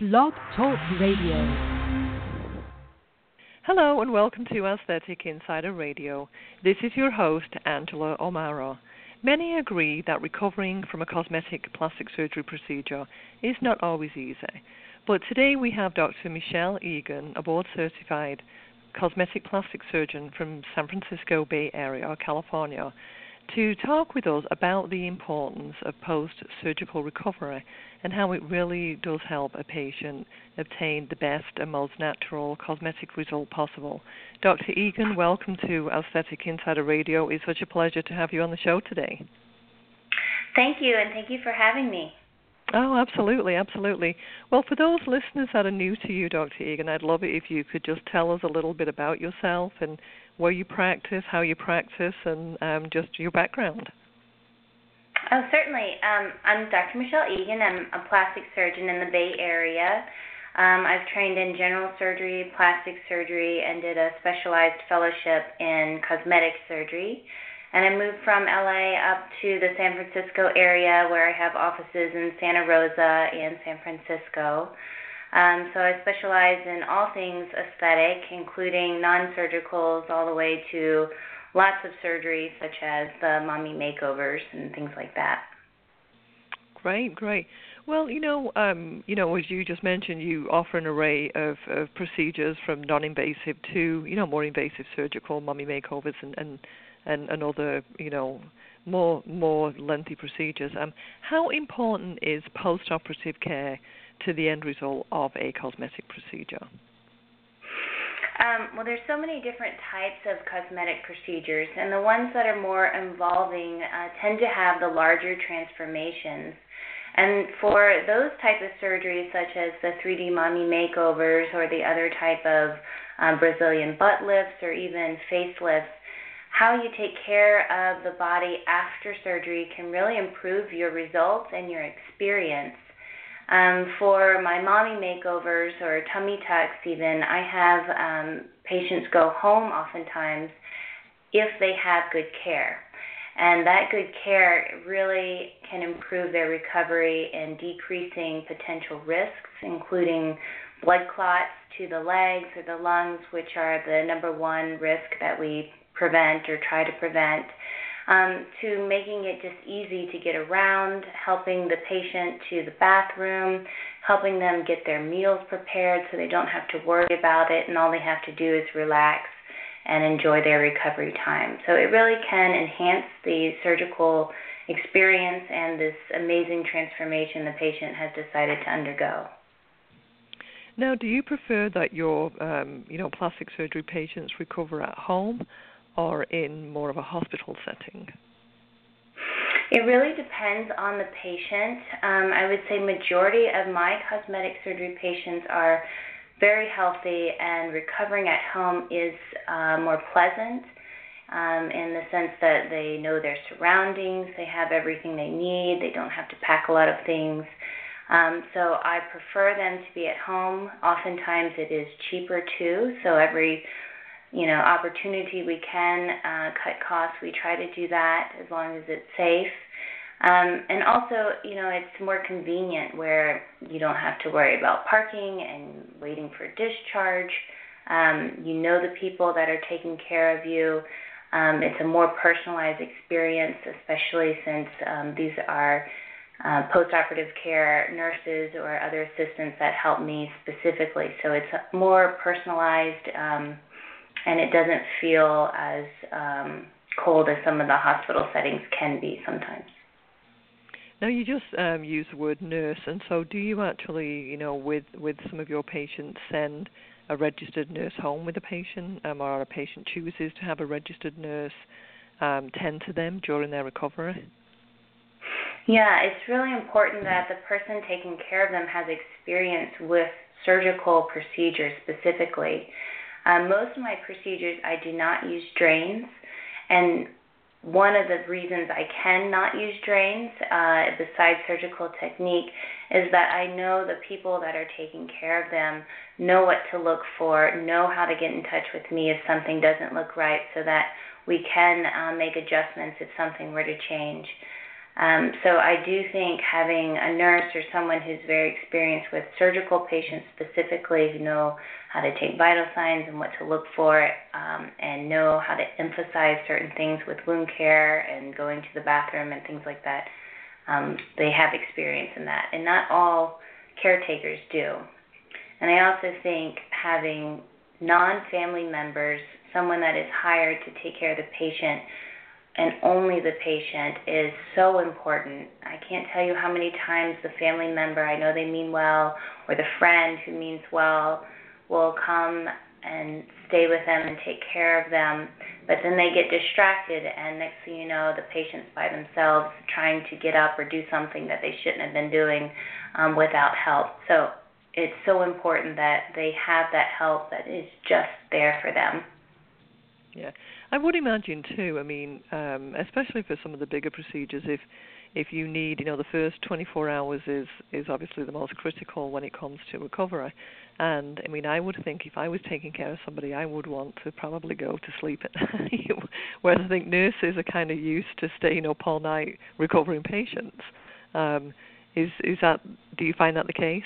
Blog Talk Radio. Hello and welcome to Aesthetic Insider Radio. This is your host, Angela O'Mara. Many agree that recovering from a cosmetic plastic surgery procedure is not always easy. But today we have Dr. Michelle Eagan, a board certified cosmetic plastic surgeon from San Francisco Bay Area, California, to talk with us about the importance of post surgical recovery and how it really does help a patient obtain the best and most natural cosmetic result possible. Dr. Eagan, welcome to Aesthetic Insider Radio. It's such a pleasure to have you on the show today. Thank you, and thank you for having me. Oh, absolutely, absolutely. Well, for those listeners that are new to you, Dr. Eagan, I'd love it if you could just tell us a little bit about yourself and where you practice, how you practice, and um, just your background. Oh, certainly. Um, I'm Dr. Michelle Eagan. I'm a plastic surgeon in the Bay Area. Um, I've trained in general surgery, plastic surgery, and did a specialized fellowship in cosmetic surgery. And I moved from LA up to the San Francisco area where I have offices in Santa Rosa and San Francisco. Um, so I specialize in all things aesthetic, including non surgicals all the way to lots of surgeries such as the mommy makeovers and things like that. Great, great. Well, you know, um, you know, as you just mentioned, you offer an array of, of procedures from non-invasive to, you know, more invasive surgical mommy makeovers and and and, and other, you know, more more lengthy procedures. Um, how important is post-operative care to the end result of a cosmetic procedure? Um, well, there's so many different types of cosmetic procedures, and the ones that are more involving uh, tend to have the larger transformations. And for those type of surgeries, such as the 3D mommy makeovers or the other type of um, Brazilian butt lifts or even facelifts, how you take care of the body after surgery can really improve your results and your experience. Um, for my mommy makeovers or tummy tucks, even, I have um, patients go home oftentimes if they have good care. And that good care really can improve their recovery in decreasing potential risks, including blood clots to the legs or the lungs, which are the number one risk that we prevent or try to prevent um, to making it just easy to get around, helping the patient to the bathroom, helping them get their meals prepared so they don't have to worry about it and all they have to do is relax and enjoy their recovery time. So it really can enhance the surgical experience and this amazing transformation the patient has decided to undergo. Now, do you prefer that your, um, you know, plastic surgery patients recover at home, or in more of a hospital setting? It really depends on the patient. Um, I would say majority of my cosmetic surgery patients are very healthy and recovering at home is uh, more pleasant um, in the sense that they know their surroundings, they have everything they need, they don't have to pack a lot of things. Um, so I prefer them to be at home. Oftentimes it is cheaper too, so every you know opportunity we can uh, cut costs, we try to do that as long as it's safe. Um, and also, you know, it's more convenient where you don't have to worry about parking and waiting for discharge. Um, you know the people that are taking care of you. Um, it's a more personalized experience, especially since um, these are uh, postoperative care nurses or other assistants that help me specifically. So it's more personalized. Um, and it doesn't feel as um, cold as some of the hospital settings can be sometimes. Now you just um, use the word nurse, and so do you actually, you know, with with some of your patients, send a registered nurse home with a patient, um, or a patient chooses to have a registered nurse um, tend to them during their recovery? Yeah, it's really important that the person taking care of them has experience with surgical procedures specifically. Um, most of my procedures, I do not use drains, and one of the reasons I cannot use drains, uh, besides surgical technique, is that I know the people that are taking care of them know what to look for, know how to get in touch with me if something doesn't look right, so that we can uh, make adjustments if something were to change. Um, so I do think having a nurse or someone who's very experienced with surgical patients specifically, who know how to take vital signs and what to look for, um, and know how to emphasize certain things with wound care and going to the bathroom and things like that, um, they have experience in that. And not all caretakers do. And I also think having non family members, someone that is hired to take care of the patient, and only the patient is so important. I can't tell you how many times the family member, I know they mean well, or the friend who means well, will come and stay with them and take care of them, but then they get distracted, and next thing you know, the patient's by themselves trying to get up or do something that they shouldn't have been doing um, without help. So it's so important that they have that help that is just there for them. Yeah, I would imagine too. I mean, um, especially for some of the bigger procedures, if if you need, you know, the first 24 hours is is obviously the most critical when it comes to recovery. And I mean, I would think if I was taking care of somebody, I would want to probably go to sleep at night. Whereas I think nurses are kind of used to staying up all night recovering patients. Um, is is that? Do you find that the case?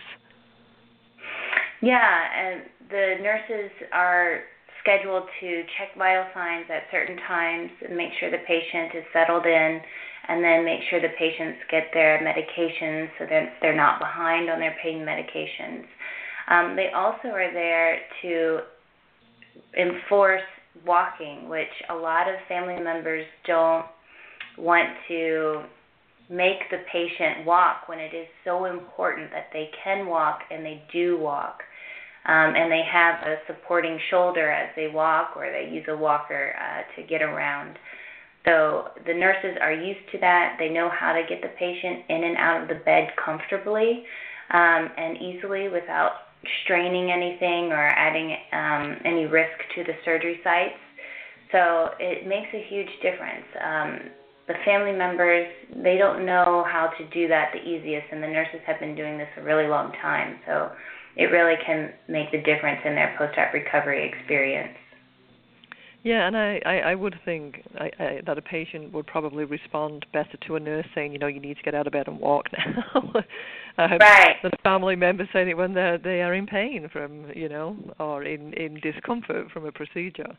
Yeah, and the nurses are scheduled to check vital signs at certain times and make sure the patient is settled in and then make sure the patients get their medications so that they're not behind on their pain medications. Um, they also are there to enforce walking, which a lot of family members don't want to make the patient walk when it is so important that they can walk and they do walk um, and they have a supporting shoulder as they walk or they use a walker uh, to get around. So the nurses are used to that. They know how to get the patient in and out of the bed comfortably um, and easily without straining anything or adding um, any risk to the surgery sites. So it makes a huge difference. Um, the family members, they don't know how to do that the easiest, and the nurses have been doing this a really long time. So it really can make the difference in their post-op recovery experience. Yeah, and I, I, I would think I, I, that a patient would probably respond better to a nurse saying, you know, you need to get out of bed and walk now. um, right. Than a family member saying it when they they are in pain from, you know, or in in discomfort from a procedure.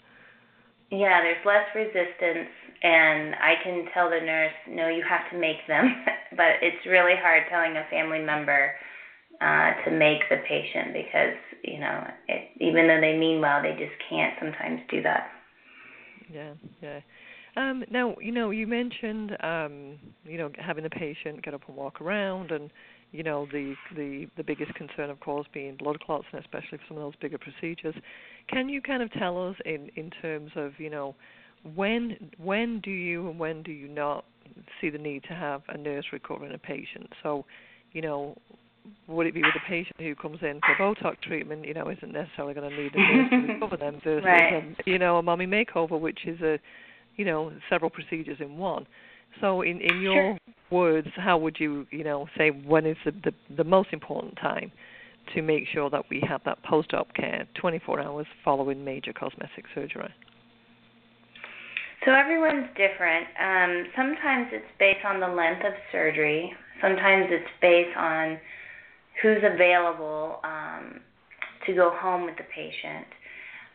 Yeah, there's less resistance, and I can tell the nurse, no, you have to make them. but it's really hard telling a family member uh, to make the patient because you know it, even though they mean well, they just can't sometimes do that. Yeah, yeah. Um, now you know you mentioned um, you know having the patient get up and walk around, and you know the the the biggest concern, of course, being blood clots, and especially for some of those bigger procedures. Can you kind of tell us in in terms of you know when when do you and when do you not see the need to have a nurse recovering a patient? So you know would it be with a patient who comes in for Botox treatment, you know, isn't necessarily going to need a to recover them versus, right. a, you know, a mommy makeover, which is a, you know, several procedures in one. So, in in your sure. words, how would you, you know, say when is the, the the most important time to make sure that we have that post-op care 24 hours following major cosmetic surgery? So everyone's different. Um, sometimes it's based on the length of surgery. Sometimes it's based on who's available um, to go home with the patient.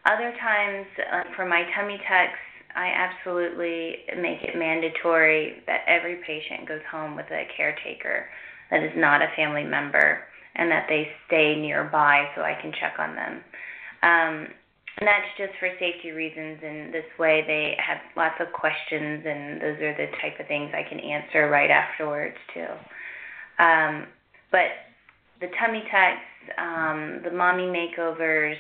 Other times, uh, for my tummy tucks, I absolutely make it mandatory that every patient goes home with a caretaker that is not a family member and that they stay nearby so I can check on them. Um, and that's just for safety reasons, and this way they have lots of questions, and those are the type of things I can answer right afterwards, too. Um, but the tummy tucks, um, the mommy makeovers,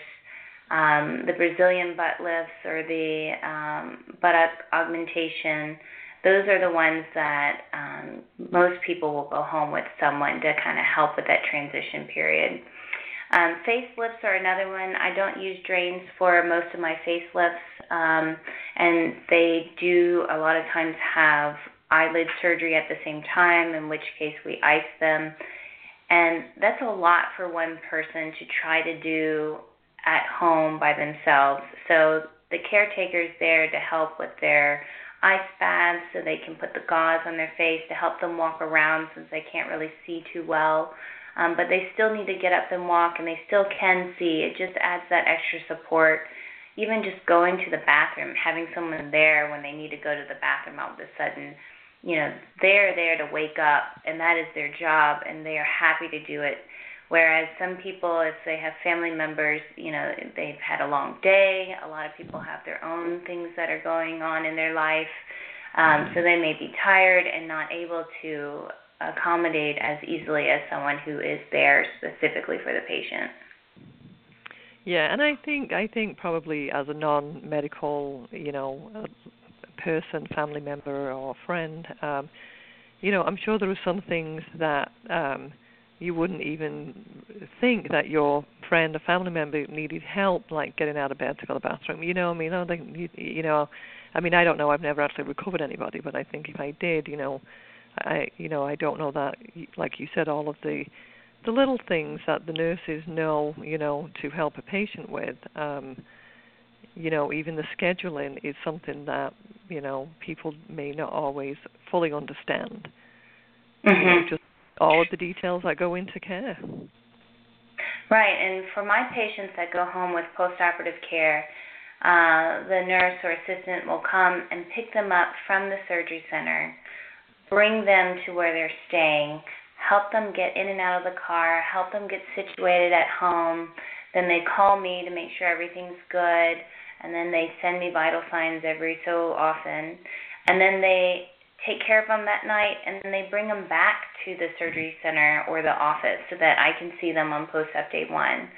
um, the Brazilian butt lifts, or the um, buttock augmentation. Those are the ones that um, most people will go home with someone to kind of help with that transition period. Um, facelifts are another one. I don't use drains for most of my facelifts, um, and they do a lot of times have eyelid surgery at the same time, in which case we ice them. And that's a lot for one person to try to do at home by themselves. So the caretaker's there to help with their ice baths so they can put the gauze on their face to help them walk around since they can't really see too well. Um, but they still need to get up and walk, and they still can see. It just adds that extra support. Even just going to the bathroom, having someone there when they need to go to the bathroom all of a sudden, you know, they're there to wake up, and that is their job, and they are happy to do it Whereas some people, if they have family members, you know, they've had a long day. A lot of people have their own things that are going on in their life. Um, so they may be tired and not able to accommodate as easily as someone who is there specifically for the patient. Yeah, and I think I think probably as a non-medical, you know, person, family member or friend, um, you know, I'm sure there are some things that um, you wouldn't even think that your friend or family member needed help, like getting out of bed to go to the bathroom. You know, I mean, you, you know. I mean, I don't know. I've never actually recovered anybody, but I think if I did, you know, I, you know, I don't know that, like you said, all of the, the little things that the nurses know, you know, to help a patient with. Um, you know, even the scheduling is something that you know people may not always fully understand. Mm-hmm. You know, just all of the details that go into care. Right, and for my patients that go home with postoperative care, uh, the nurse or assistant will come and pick them up from the surgery center, bring them to where they're staying, help them get in and out of the car, help them get situated at home. Then they call me to make sure everything's good, and then they send me vital signs every so often. And then they take care of them that night, and then they bring them back to the surgery center or the office so that I can see them on post-op day one.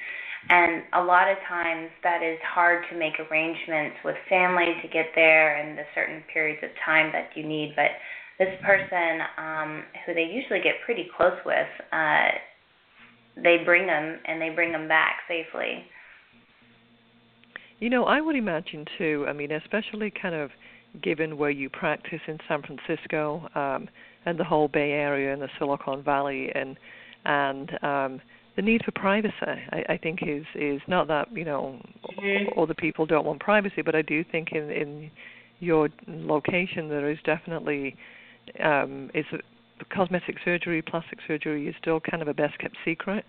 And a lot of times that is hard to make arrangements with family to get there and the certain periods of time that you need. But this person, um, who they usually get pretty close with, uh, they bring them and they bring them back safely. You know, I would imagine too. I mean, especially kind of given where you practice in San Francisco um, and the whole Bay Area and the Silicon Valley and and um, the need for privacy I, I think is is not that you know mm-hmm. other people don't want privacy but I do think in in your location there is definitely um, is cosmetic surgery plastic surgery is still kind of a best kept secret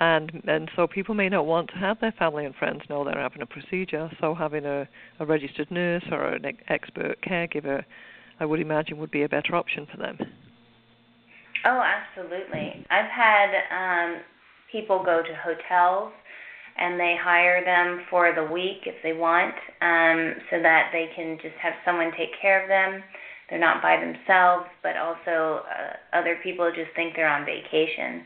and and so people may not want to have their family and friends know they're having a procedure. So having a, a registered nurse or an expert caregiver, I would imagine, would be a better option for them. Oh, absolutely. I've had um, people go to hotels and they hire them for the week if they want, um, so that they can just have someone take care of them. They're not by themselves, but also uh, other people just think they're on vacation.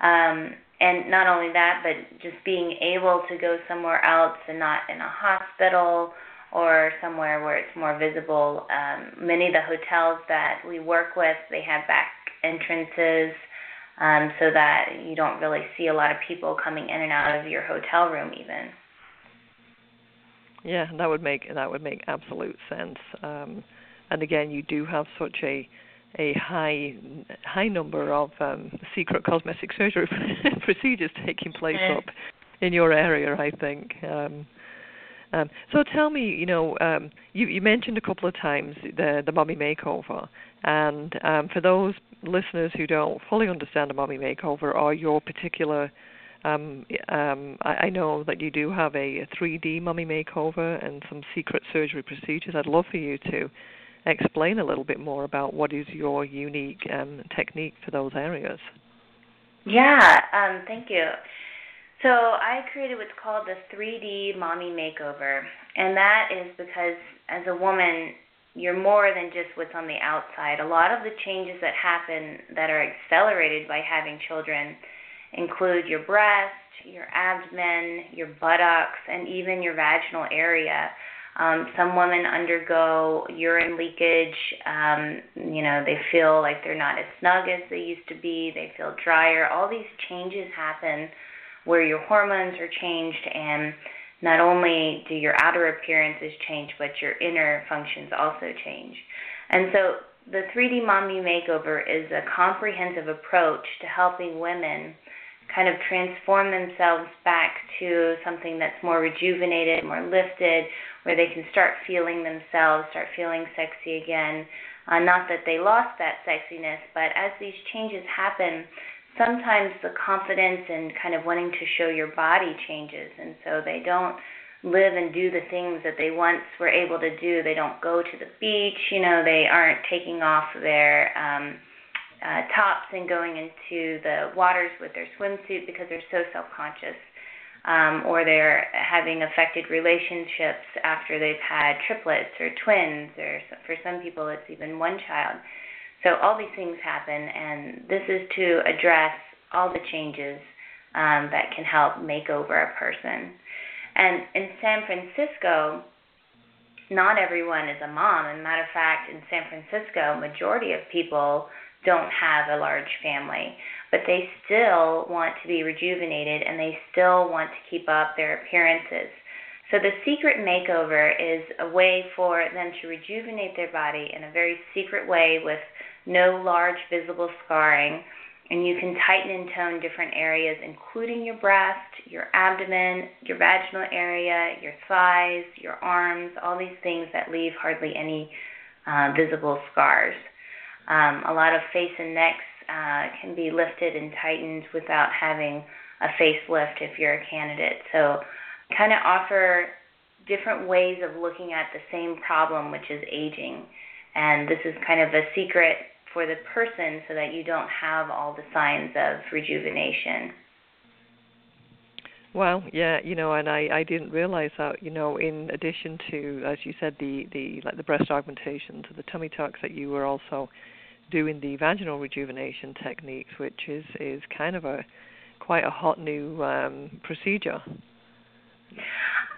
Um, and not only that, but just being able to go somewhere else and not in a hospital or somewhere where it's more visible. Um, many of the hotels that we work with, they have back entrances um, so that you don't really see a lot of people coming in and out of your hotel room even. Yeah, that would make that would make absolute sense. Um, and again, you do have such a a high high number of um, secret cosmetic surgery procedures taking place up in your area. I think. Um, um, so tell me, you know, um, you, you mentioned a couple of times the the mommy makeover, and um, for those listeners who don't fully understand a mommy makeover or your particular um, um, I, I know that you do have a, a 3D mummy makeover and some secret surgery procedures. I'd love for you to explain a little bit more about what is your unique um, technique for those areas. Yeah, um, thank you. So I created what's called the 3D Mommy Makeover, and that is because as a woman, you're more than just what's on the outside. A lot of the changes that happen that are accelerated by having children include your breast, your abdomen, your buttocks, and even your vaginal area. Um, some women undergo urine leakage. Um, you know, they feel like they're not as snug as they used to be. They feel drier. All these changes happen where your hormones are changed, and not only do your outer appearances change, but your inner functions also change. And so, the 3D Mommy Makeover is a comprehensive approach to helping women kind of transform themselves back to something that's more rejuvenated, more lifted, where they can start feeling themselves, start feeling sexy again. Uh, not that they lost that sexiness, but as these changes happen, sometimes the confidence and kind of wanting to show your body changes, and so they don't live and do the things that they once were able to do. They don't go to the beach, you know, they aren't taking off their um, uh, tops and going into the waters with their swimsuit because they're so self conscious. Um, or they're having affected relationships after they've had triplets or twins, or for some people, it's even one child. So, all these things happen, and this is to address all the changes um, that can help make over a person. And in San Francisco, not everyone is a mom. As a matter of fact, in San Francisco, majority of people don't have a large family, but they still want to be rejuvenated and they still want to keep up their appearances. So the secret makeover is a way for them to rejuvenate their body in a very secret way with no large visible scarring and you can tighten and tone different areas, including your breast, your abdomen, your vaginal area, your thighs, your arms, all these things that leave hardly any uh, visible scars. Um, a lot of face and necks uh, can be lifted and tightened without having a facelift if you're a candidate. So, kind of offer different ways of looking at the same problem, which is aging. And this is kind of a secret for the person so that you don't have all the signs of rejuvenation. Well, yeah, you know, and I I didn't realize that, you know, in addition to as you said the the like the breast augmentation to the tummy tucks that you were also doing the vaginal rejuvenation techniques, which is is kind of a quite a hot new um procedure.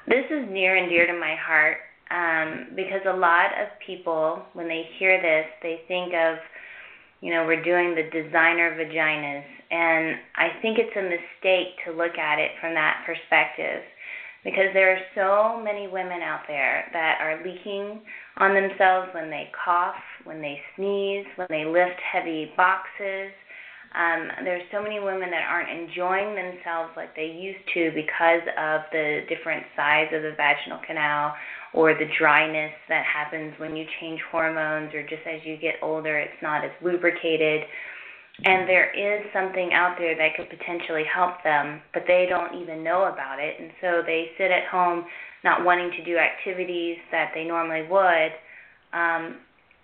This is near and dear to my heart um, because a lot of people, when they hear this, they think of you know, we're doing the designer vaginas. And I think it's a mistake to look at it from that perspective because there are so many women out there that are leaking on themselves when they cough, when they sneeze, when they lift heavy boxes. Um, there's so many women that aren't enjoying themselves like they used to because of the different size of the vaginal canal or the dryness that happens when you change hormones or just as you get older, it's not as lubricated. And there is something out there that could potentially help them, but they don't even know about it. And so they sit at home not wanting to do activities that they normally would um,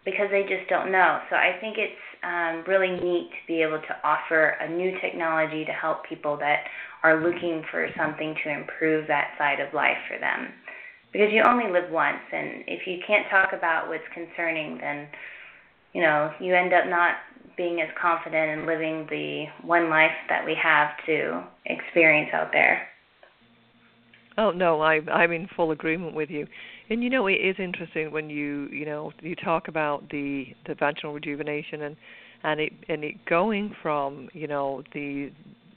because they just don't know. So I think it's um, really neat to be able to offer a new technology to help people that are looking for something to improve that side of life for them because you only live once and if you can't talk about what's concerning then you know you end up not being as confident in living the one life that we have to experience out there. Oh no i i'm in full agreement with you. And you know it is interesting when you you know you talk about the the vaginal rejuvenation and and it and it going from you know the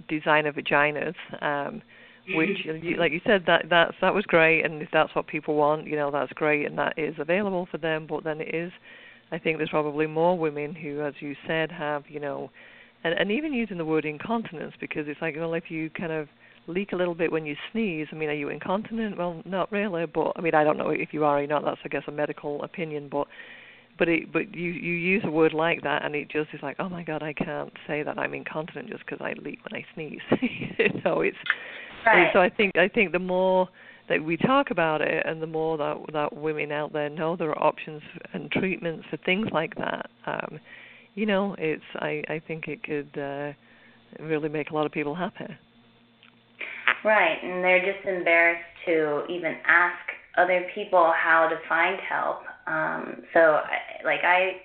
design of vaginas um which mm-hmm. like you said that that's that was great and if that's what people want you know that's great and that is available for them but then it is i think there's probably more women who as you said have you know and and even using the word incontinence because it's like well if you kind of leak a little bit when you sneeze i mean are you incontinent? Well not really but i mean i don't know if you are or not that's i guess a medical opinion but but it but you you use a word like that and it just is like oh my god i can't say that i'm incontinent just because i leak when i sneeze. You know it's Right. so I think I think the more that we talk about it, and the more that that women out there know there are options and treatments for things like that, um, you know, it's I I think it could uh, really make a lot of people happy. Right, and they're just embarrassed to even ask other people how to find help. Um, so, like I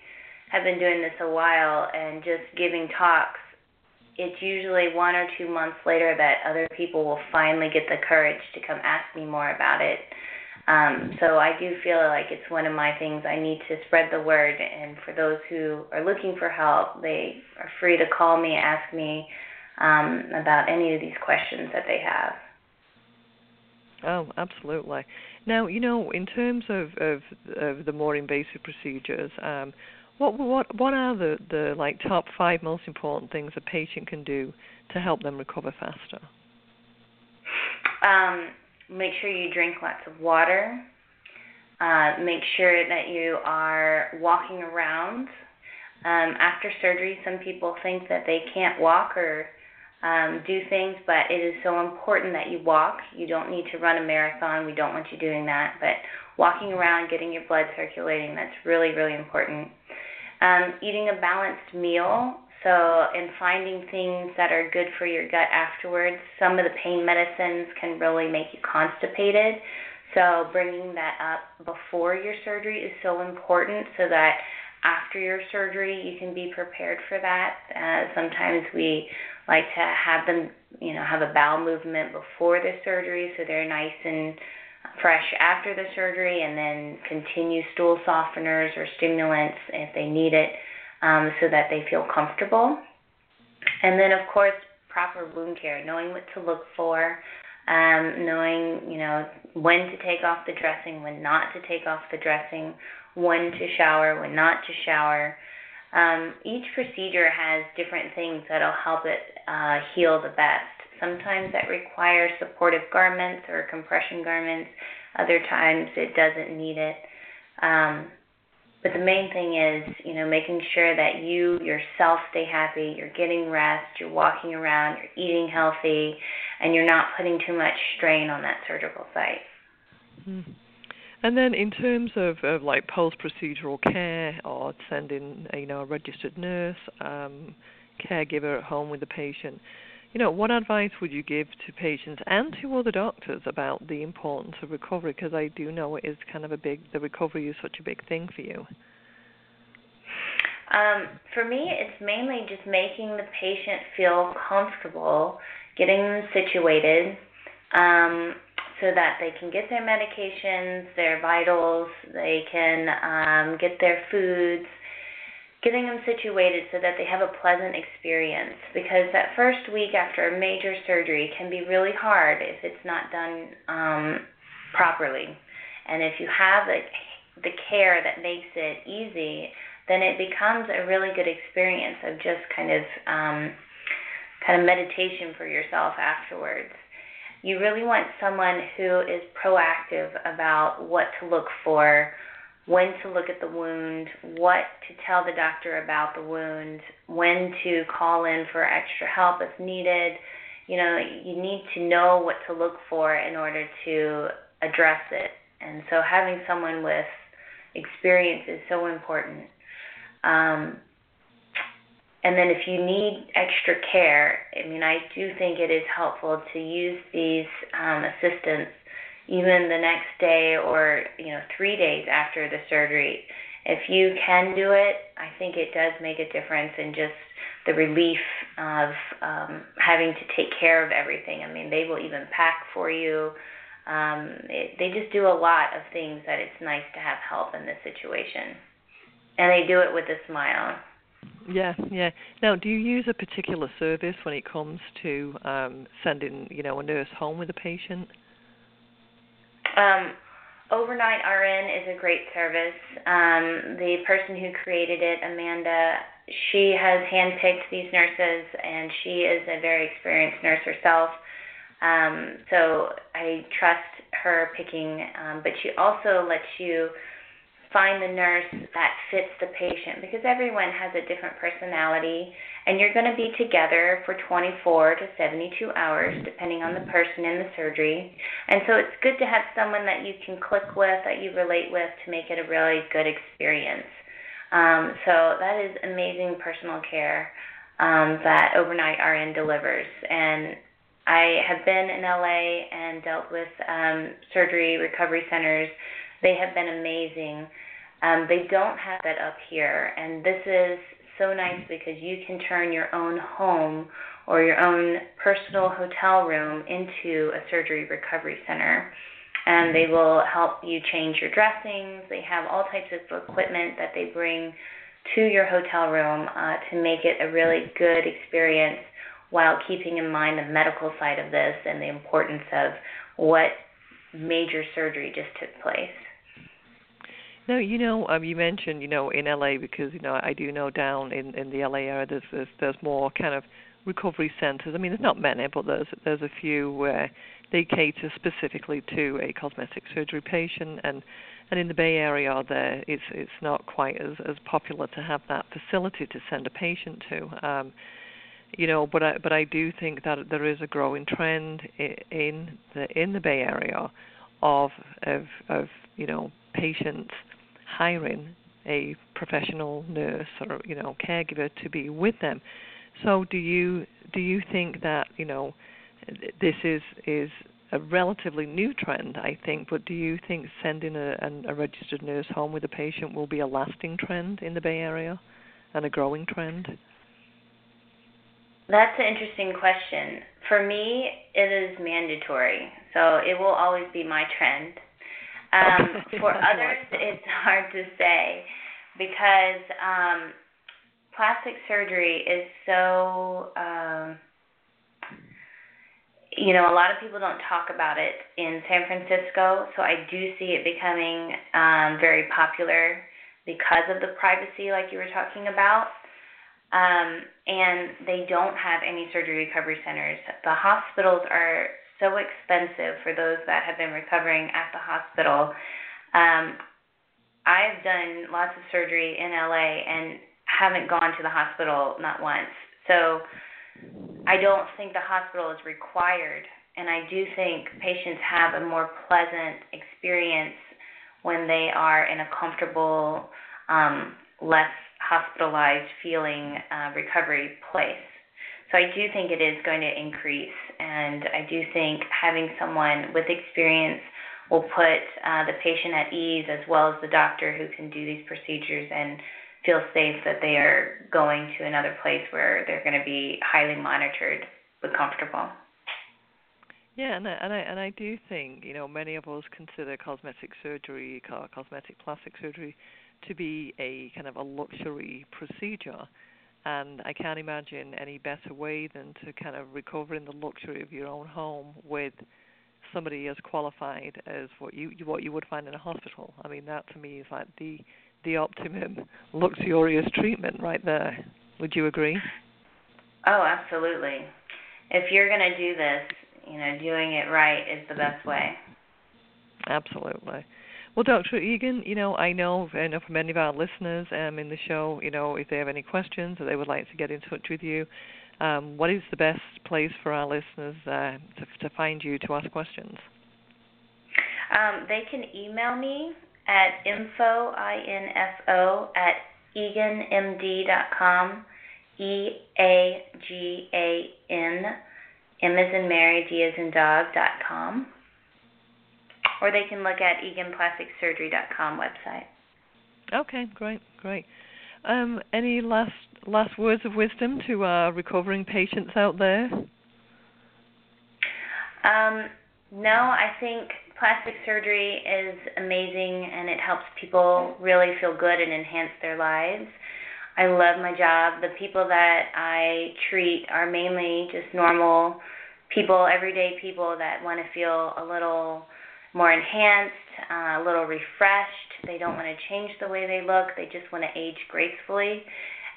have been doing this a while, and just giving talks it's usually one or two months later that other people will finally get the courage to come ask me more about it. Um, so I do feel like it's one of my things. I need to spread the word, and for those who are looking for help, they are free to call me, ask me um, about any of these questions that they have. Oh, absolutely. Now, you know, in terms of, of, of the more invasive procedures, um, What what what are the the like top five most important things a patient can do to help them recover faster? Um, make sure you drink lots of water. Uh, make sure that you are walking around. Um, after surgery, some people think that they can't walk or um, do things, but it is so important that you walk. You don't need to run a marathon. We don't want you doing that, but walking around, getting your blood circulating, that's really, really important. Um, eating a balanced meal, so and finding things that are good for your gut afterwards. Some of the pain medicines can really make you constipated. So bringing that up before your surgery is so important so that after your surgery you can be prepared for that. Uh, sometimes we like to have them, you know, have a bowel movement before the surgery so they're nice and fresh after the surgery and then continue stool softeners or stimulants if they need it um, so that they feel comfortable. And then, of course, proper wound care, knowing what to look for, um, knowing, you know, when to take off the dressing, when not to take off the dressing, when to shower, when not to shower. Um, each procedure has different things that'll help it uh, heal the best. Sometimes that requires supportive garments or compression garments. Other times it doesn't need it. Um, but the main thing is, you know, making sure that you yourself stay happy, you're getting rest, you're walking around, you're eating healthy, and you're not putting too much strain on that surgical site. Mm-hmm. And then in terms of, of like post-procedural care or sending, you know, a registered nurse, um, caregiver at home with the patient, you know, what advice would you give to patients and to other doctors about the importance of recovery? Because I do know it is kind of a big, the recovery is such a big thing for you. Um, for me, it's mainly just making the patient feel comfortable, getting them situated, um, so that they can get their medications, their vitals, they can um, get their foods, getting them situated so that they have a pleasant experience. Because that first week after a major surgery can be really hard if it's not done um, properly. And if you have the, the care that makes it easy, then it becomes a really good experience of just kind of um, kind of meditation for yourself afterwards you really want someone who is proactive about what to look for, when to look at the wound, what to tell the doctor about the wound, when to call in for extra help if needed. You know, you need to know what to look for in order to address it. And so having someone with experience is so important. Um, and then if you need extra care, I mean, I do think it is helpful to use these um, assistants even the next day or, you know, three days after the surgery. If you can do it, I think it does make a difference in just the relief of um, having to take care of everything. I mean, they will even pack for you. Um, it, they just do a lot of things that it's nice to have help in this situation. And they do it with a smile. Yeah, yeah. Now, do you use a particular service when it comes to um, sending, you know, a nurse home with a patient? Um, Overnight RN is a great service. Um, the person who created it, Amanda, she has handpicked these nurses, and she is a very experienced nurse herself. Um, so I trust her picking, um, but she also lets you find the nurse that fits the patient because everyone has a different personality and you're going to be together for 24 to 72 hours depending on the person in the surgery. And so it's good to have someone that you can click with that you relate with to make it a really good experience. Um, so that is amazing personal care um, that overnight rn delivers. And i have been in la and dealt with um, surgery recovery centers. They have been amazing. Um, they don't have that up here, and this is so nice because you can turn your own home or your own personal hotel room into a surgery recovery center. And they will help you change your dressings. They have all types of equipment that they bring to your hotel room uh, to make it a really good experience while keeping in mind the medical side of this and the importance of what major surgery just took place. No, you know, um, you mentioned, you know, in LA because you know I do know down in in the LA area there's there's, there's more kind of recovery centers. I mean, there's not many, but there's there's a few where they cater specifically to a cosmetic surgery patient, and and in the Bay Area, there it's it's not quite as as popular to have that facility to send a patient to. Um, you know, but I but I do think that there is a growing trend in the in the Bay Area of of of you know patients hiring a professional nurse or you know caregiver to be with them. So do you do you think that you know this is is a relatively new trend, I think, but do you think sending a, a registered nurse home with a patient will be a lasting trend in the Bay Area and a growing trend? That's an interesting question. For me, it is mandatory, so it will always be my trend. Um, for others, it's hard to say because um, plastic surgery is so. Um, you know, a lot of people don't talk about it in San Francisco, so I do see it becoming um, very popular because of the privacy, like you were talking about. Um, and they don't have any surgery recovery centers. The hospitals are so expensive for those that have been recovering at the hospital. Um, I've done lots of surgery in LA and haven't gone to the hospital not once. So I don't think the hospital is required, and I do think patients have a more pleasant experience when they are in a comfortable, um, less hospitalized feeling uh, recovery place. So I do think it is going to increase, and I do think having someone with experience will put uh, the patient at ease as well as the doctor who can do these procedures and feel safe that they are going to another place where they're going to be highly monitored but comfortable. Yeah, and I, and I and I do think you know many of us consider cosmetic surgery, cosmetic plastic surgery, to be a kind of a luxury procedure and I can't imagine any better way than to kind of recover in the luxury of your own home with somebody as qualified as what you what you would find in a hospital. I mean, that to me is like the the optimum luxurious treatment right there. Would you agree? Oh, absolutely. If you're going to do this, you know, doing it right is the best way. Absolutely. Well, Dr. Eagan, you know, I know, I know for many of our listeners um, in the show, you know, if they have any questions or they would like to get in touch with you, um, what is the best place for our listeners uh, to, to find you to ask questions? Um, they can email me at info, I-N-F-O, at eaganmd.com, E-A-G-A-N, M as in Mary, D as in dog, dot com or they can look at eaganplasticsurgery.com website. Okay, great, great. Um, any last last words of wisdom to our recovering patients out there? Um, no, I think plastic surgery is amazing and it helps people really feel good and enhance their lives. I love my job. The people that I treat are mainly just normal people, everyday people that want to feel a little more enhanced, uh, a little refreshed. They don't want to change the way they look. They just want to age gracefully.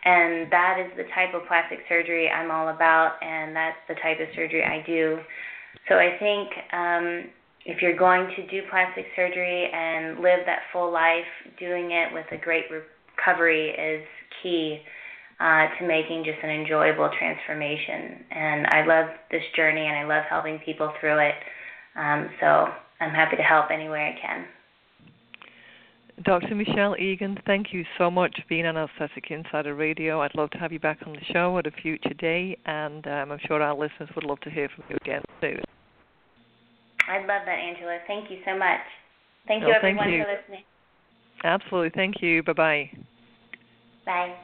And that is the type of plastic surgery I'm all about, and that's the type of surgery I do. So I think um, if you're going to do plastic surgery and live that full life, doing it with a great recovery is key uh, to making just an enjoyable transformation. And I love this journey, and I love helping people through it. Um, so I'm happy to help any way I can. Dr. Michelle Eagan, thank you so much for being on Aesthetic Insider Radio. I'd love to have you back on the show at a future day, and um, I'm sure our listeners would love to hear from you again soon. I'd love that, Angela. Thank you so much. Thank you, everyone, thank you. for listening. Absolutely. Thank you. Bye-bye. Bye.